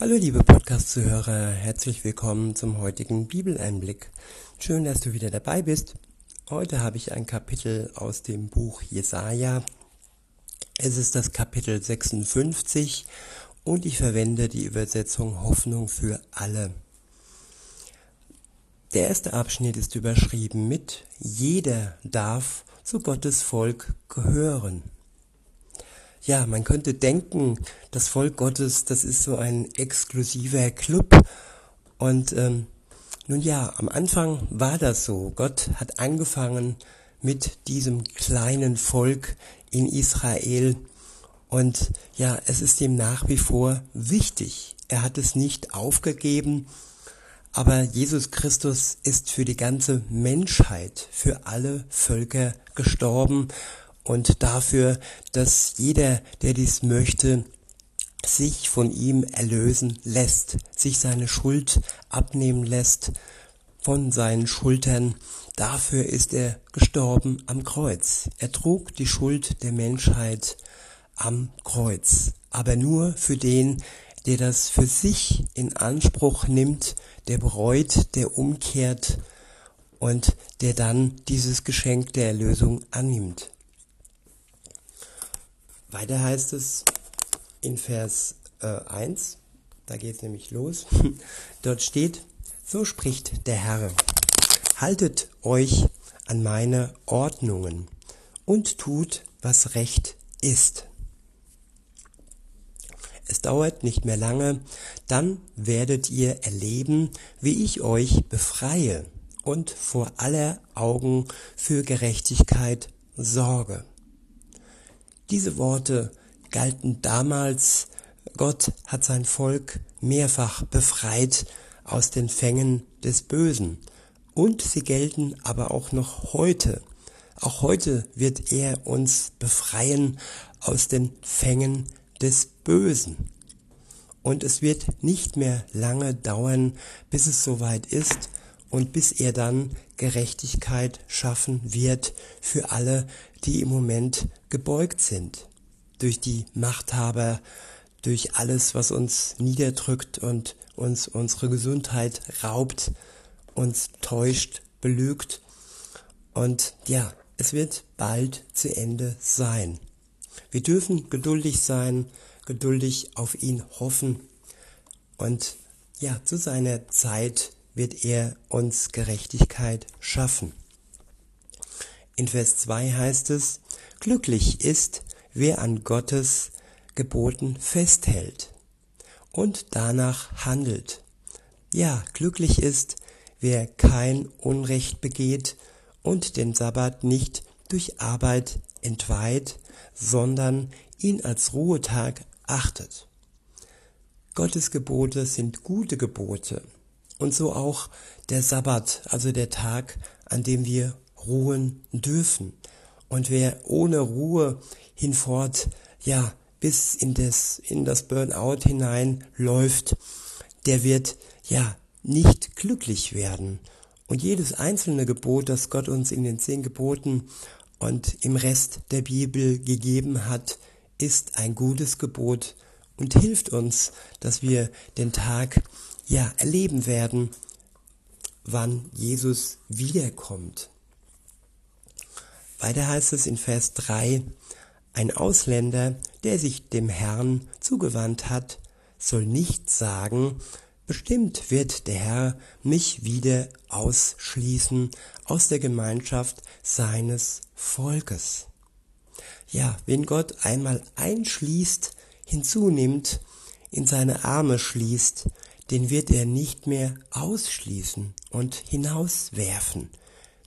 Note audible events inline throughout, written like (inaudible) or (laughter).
Hallo liebe Podcast-Zuhörer, herzlich willkommen zum heutigen Bibeleinblick. Schön, dass du wieder dabei bist. Heute habe ich ein Kapitel aus dem Buch Jesaja. Es ist das Kapitel 56 und ich verwende die Übersetzung Hoffnung für alle. Der erste Abschnitt ist überschrieben mit Jeder darf zu Gottes Volk gehören ja, man könnte denken, das Volk Gottes, das ist so ein exklusiver Club. Und ähm, nun ja, am Anfang war das so. Gott hat angefangen mit diesem kleinen Volk in Israel. Und ja, es ist ihm nach wie vor wichtig. Er hat es nicht aufgegeben. Aber Jesus Christus ist für die ganze Menschheit, für alle Völker gestorben und dafür, dass jeder, der dies möchte, sich von ihm erlösen lässt, sich seine Schuld abnehmen lässt von seinen Schultern. Dafür ist er gestorben am Kreuz. Er trug die Schuld der Menschheit am Kreuz, aber nur für den, der das für sich in Anspruch nimmt, der bereut, der umkehrt und der dann dieses Geschenk der Erlösung annimmt. Weiter heißt es in Vers äh, 1, da geht es nämlich los, (laughs) dort steht, so spricht der Herr, haltet euch an meine Ordnungen und tut, was recht ist. Es dauert nicht mehr lange, dann werdet ihr erleben, wie ich euch befreie und vor aller Augen für Gerechtigkeit sorge. Diese Worte galten damals, Gott hat sein Volk mehrfach befreit aus den Fängen des Bösen. Und sie gelten aber auch noch heute. Auch heute wird er uns befreien aus den Fängen des Bösen. Und es wird nicht mehr lange dauern, bis es soweit ist und bis er dann Gerechtigkeit schaffen wird für alle, die im Moment gebeugt sind. Durch die Machthaber, durch alles, was uns niederdrückt und uns unsere Gesundheit raubt, uns täuscht, belügt. Und ja, es wird bald zu Ende sein. Wir dürfen geduldig sein, geduldig auf ihn hoffen. Und ja, zu seiner Zeit wird er uns Gerechtigkeit schaffen. In Vers 2 heißt es, glücklich ist, wer an Gottes Geboten festhält und danach handelt. Ja, glücklich ist, wer kein Unrecht begeht und den Sabbat nicht durch Arbeit entweiht, sondern ihn als Ruhetag achtet. Gottes Gebote sind gute Gebote und so auch der Sabbat, also der Tag, an dem wir ruhen dürfen. Und wer ohne Ruhe hinfort, ja, bis in das, in das Burnout hinein läuft, der wird, ja, nicht glücklich werden. Und jedes einzelne Gebot, das Gott uns in den zehn Geboten und im Rest der Bibel gegeben hat, ist ein gutes Gebot und hilft uns, dass wir den Tag ja erleben werden, wann Jesus wiederkommt. Weiter heißt es in Vers 3, ein Ausländer, der sich dem Herrn zugewandt hat, soll nicht sagen, bestimmt wird der Herr mich wieder ausschließen aus der Gemeinschaft seines Volkes. Ja, wenn Gott einmal einschließt, hinzunimmt, in seine Arme schließt, den wird er nicht mehr ausschließen und hinauswerfen.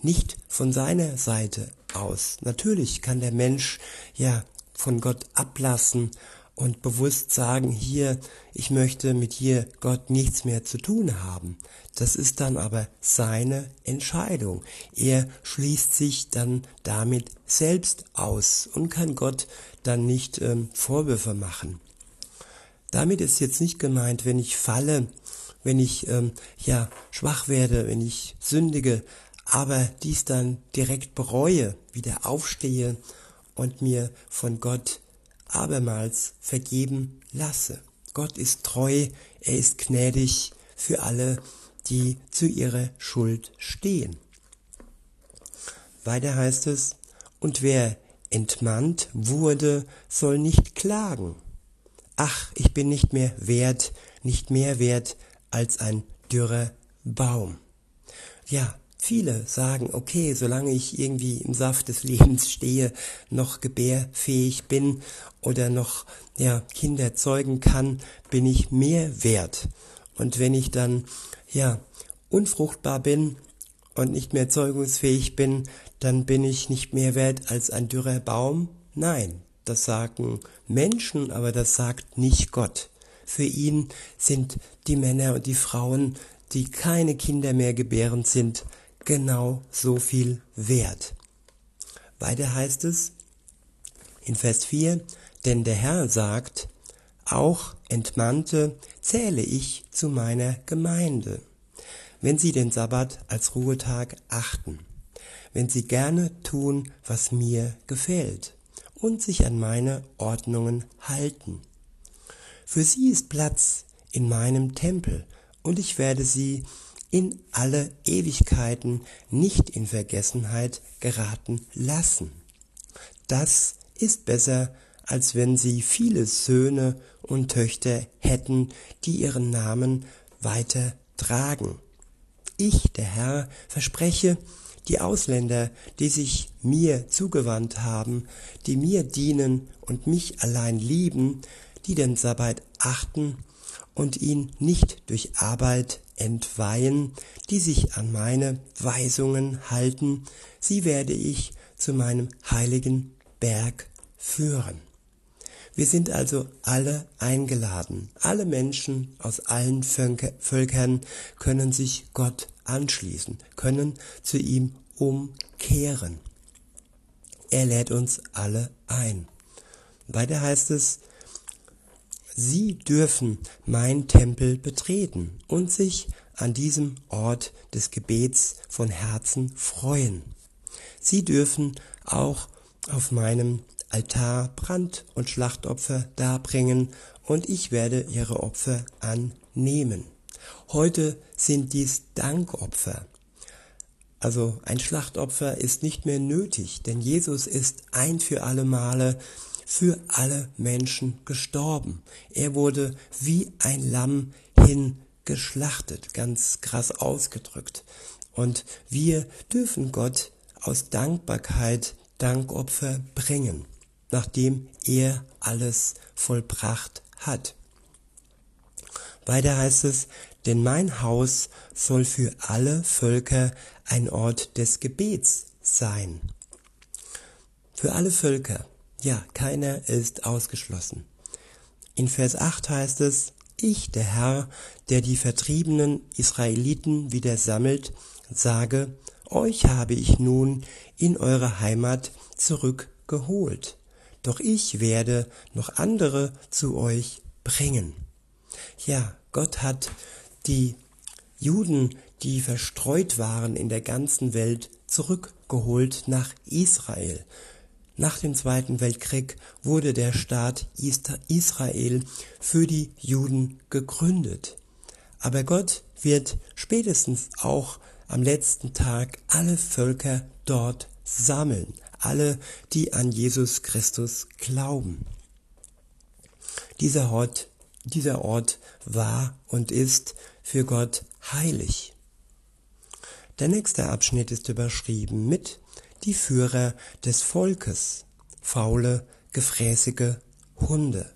Nicht von seiner Seite aus. Natürlich kann der Mensch ja von Gott ablassen und bewusst sagen, hier, ich möchte mit hier Gott nichts mehr zu tun haben. Das ist dann aber seine Entscheidung. Er schließt sich dann damit selbst aus und kann Gott dann nicht ähm, Vorwürfe machen. Damit ist jetzt nicht gemeint, wenn ich falle, wenn ich ähm, ja schwach werde, wenn ich sündige, aber dies dann direkt bereue, wieder aufstehe und mir von Gott abermals vergeben lasse. Gott ist treu, er ist gnädig für alle, die zu ihrer Schuld stehen. Weiter heißt es, und wer entmannt wurde, soll nicht klagen. Ach, ich bin nicht mehr wert, nicht mehr wert als ein dürrer Baum. Ja, viele sagen, okay, solange ich irgendwie im Saft des Lebens stehe, noch gebärfähig bin oder noch ja, Kinder zeugen kann, bin ich mehr wert. Und wenn ich dann ja unfruchtbar bin und nicht mehr zeugungsfähig bin, dann bin ich nicht mehr wert als ein dürrer Baum? Nein, das sagen Menschen, aber das sagt nicht Gott. Für ihn sind die Männer und die Frauen, die keine Kinder mehr gebären sind, genau so viel wert. Weiter heißt es in Vers 4, denn der Herr sagt, auch Entmannte zähle ich zu meiner Gemeinde, wenn sie den Sabbat als Ruhetag achten, wenn sie gerne tun, was mir gefällt und sich an meine Ordnungen halten. Für sie ist Platz in meinem Tempel und ich werde sie in alle Ewigkeiten nicht in Vergessenheit geraten lassen. Das ist besser, als wenn sie viele Söhne und Töchter hätten, die ihren Namen weiter tragen. Ich, der Herr, verspreche, die Ausländer, die sich mir zugewandt haben, die mir dienen und mich allein lieben, die den Sabbat achten und ihn nicht durch Arbeit entweihen, die sich an meine Weisungen halten, sie werde ich zu meinem heiligen Berg führen. Wir sind also alle eingeladen. Alle Menschen aus allen Völkern können sich Gott anschließen, können zu ihm umkehren. Er lädt uns alle ein. Weiter heißt es, Sie dürfen mein Tempel betreten und sich an diesem Ort des Gebets von Herzen freuen. Sie dürfen auch auf meinem Altar Brand- und Schlachtopfer darbringen und ich werde ihre Opfer annehmen. Heute sind dies Dankopfer. Also ein Schlachtopfer ist nicht mehr nötig, denn Jesus ist ein für alle Male für alle Menschen gestorben. Er wurde wie ein Lamm hingeschlachtet, ganz krass ausgedrückt. Und wir dürfen Gott aus Dankbarkeit Dankopfer bringen, nachdem er alles vollbracht hat. Weiter heißt es, denn mein Haus soll für alle Völker ein Ort des Gebets sein. Für alle Völker. Ja, keiner ist ausgeschlossen. In Vers 8 heißt es, ich, der Herr, der die vertriebenen Israeliten wieder sammelt, sage, euch habe ich nun in eure Heimat zurückgeholt. Doch ich werde noch andere zu euch bringen. Ja, Gott hat die Juden, die verstreut waren in der ganzen Welt, zurückgeholt nach Israel. Nach dem Zweiten Weltkrieg wurde der Staat Israel für die Juden gegründet. Aber Gott wird spätestens auch am letzten Tag alle Völker dort sammeln, alle, die an Jesus Christus glauben. Dieser Ort, dieser Ort war und ist für Gott heilig. Der nächste Abschnitt ist überschrieben mit die Führer des Volkes, faule, gefräßige Hunde.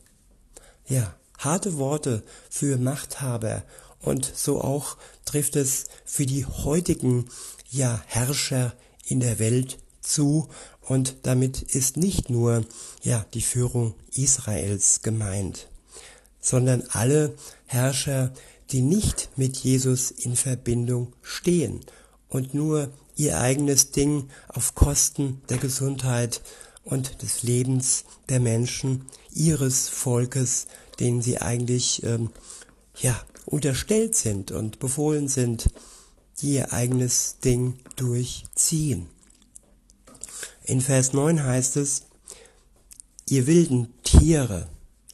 Ja, harte Worte für Machthaber und so auch trifft es für die heutigen ja Herrscher in der Welt zu und damit ist nicht nur ja die Führung Israels gemeint, sondern alle Herrscher, die nicht mit Jesus in Verbindung stehen und nur ihr eigenes Ding auf Kosten der Gesundheit und des Lebens der Menschen, ihres Volkes, denen sie eigentlich ähm, ja unterstellt sind und befohlen sind, die ihr eigenes Ding durchziehen. In Vers 9 heißt es, ihr wilden Tiere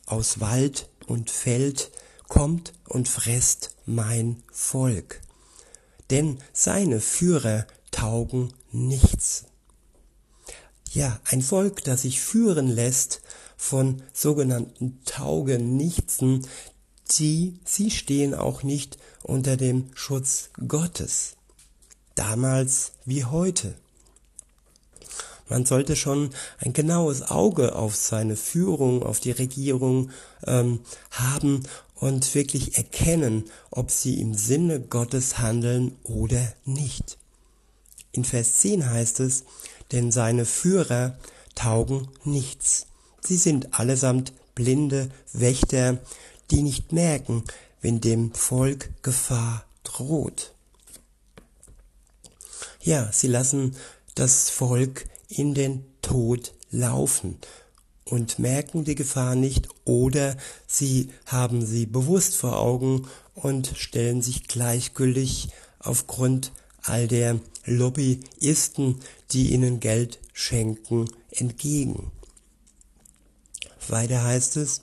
aus Wald und fällt, kommt und fresst mein Volk. Denn seine Führer taugen nichts. Ja, ein Volk, das sich führen lässt von sogenannten Taugenichtsen, die, sie stehen auch nicht unter dem Schutz Gottes. Damals wie heute. Man sollte schon ein genaues Auge auf seine Führung, auf die Regierung ähm, haben und wirklich erkennen, ob sie im Sinne Gottes handeln oder nicht. In Vers 10 heißt es, denn seine Führer taugen nichts. Sie sind allesamt blinde Wächter, die nicht merken, wenn dem Volk Gefahr droht. Ja, sie lassen das Volk in den Tod laufen und merken die Gefahr nicht oder sie haben sie bewusst vor Augen und stellen sich gleichgültig aufgrund all der Lobbyisten, die ihnen Geld schenken, entgegen. Weiter heißt es,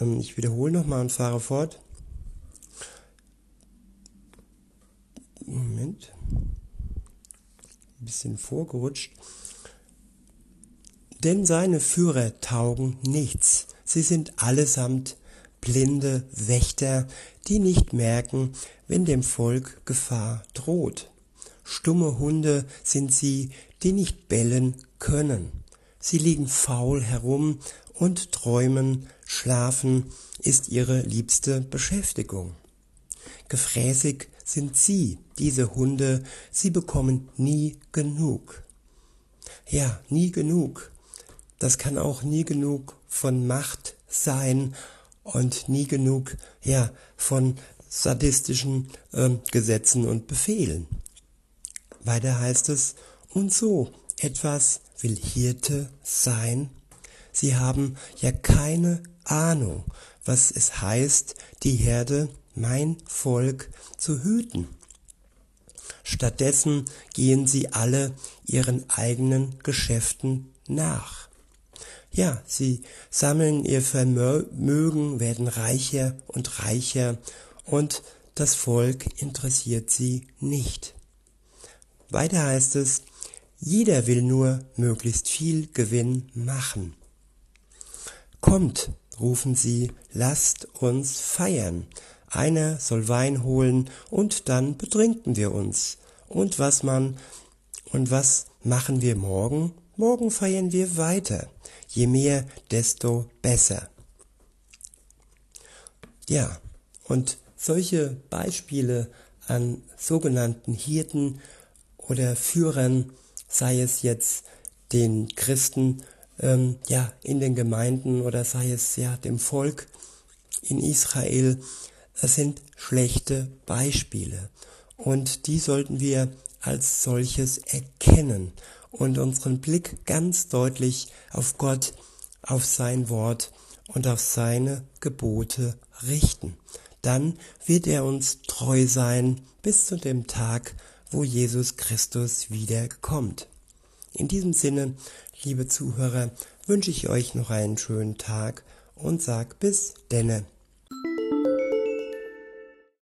ähm, ich wiederhole nochmal und fahre fort. Moment. Ein bisschen vorgerutscht. Denn seine Führer taugen nichts. Sie sind allesamt blinde Wächter, die nicht merken, wenn dem Volk Gefahr droht. Stumme Hunde sind sie, die nicht bellen können. Sie liegen faul herum und träumen, schlafen ist ihre liebste Beschäftigung. Gefräßig sind sie, diese Hunde, sie bekommen nie genug. Ja, nie genug. Das kann auch nie genug von Macht sein und nie genug, ja, von sadistischen äh, Gesetzen und Befehlen. Weiter heißt es, und so etwas will Hirte sein. Sie haben ja keine Ahnung, was es heißt, die Herde, mein Volk, zu hüten. Stattdessen gehen sie alle ihren eigenen Geschäften nach. Ja, sie sammeln ihr Vermögen, werden reicher und reicher und das Volk interessiert sie nicht. Weiter heißt es, jeder will nur möglichst viel Gewinn machen. Kommt, rufen sie, lasst uns feiern. Einer soll Wein holen und dann betrinken wir uns. Und was man, und was machen wir morgen? Morgen feiern wir weiter. Je mehr, desto besser. Ja, und solche Beispiele an sogenannten Hirten oder Führern, sei es jetzt den Christen ähm, ja in den Gemeinden oder sei es ja dem Volk in Israel, das sind schlechte Beispiele und die sollten wir als solches erkennen und unseren Blick ganz deutlich auf Gott, auf sein Wort und auf seine Gebote richten. Dann wird er uns treu sein bis zu dem Tag, wo Jesus Christus wiederkommt. In diesem Sinne, liebe Zuhörer, wünsche ich euch noch einen schönen Tag und sag bis denne.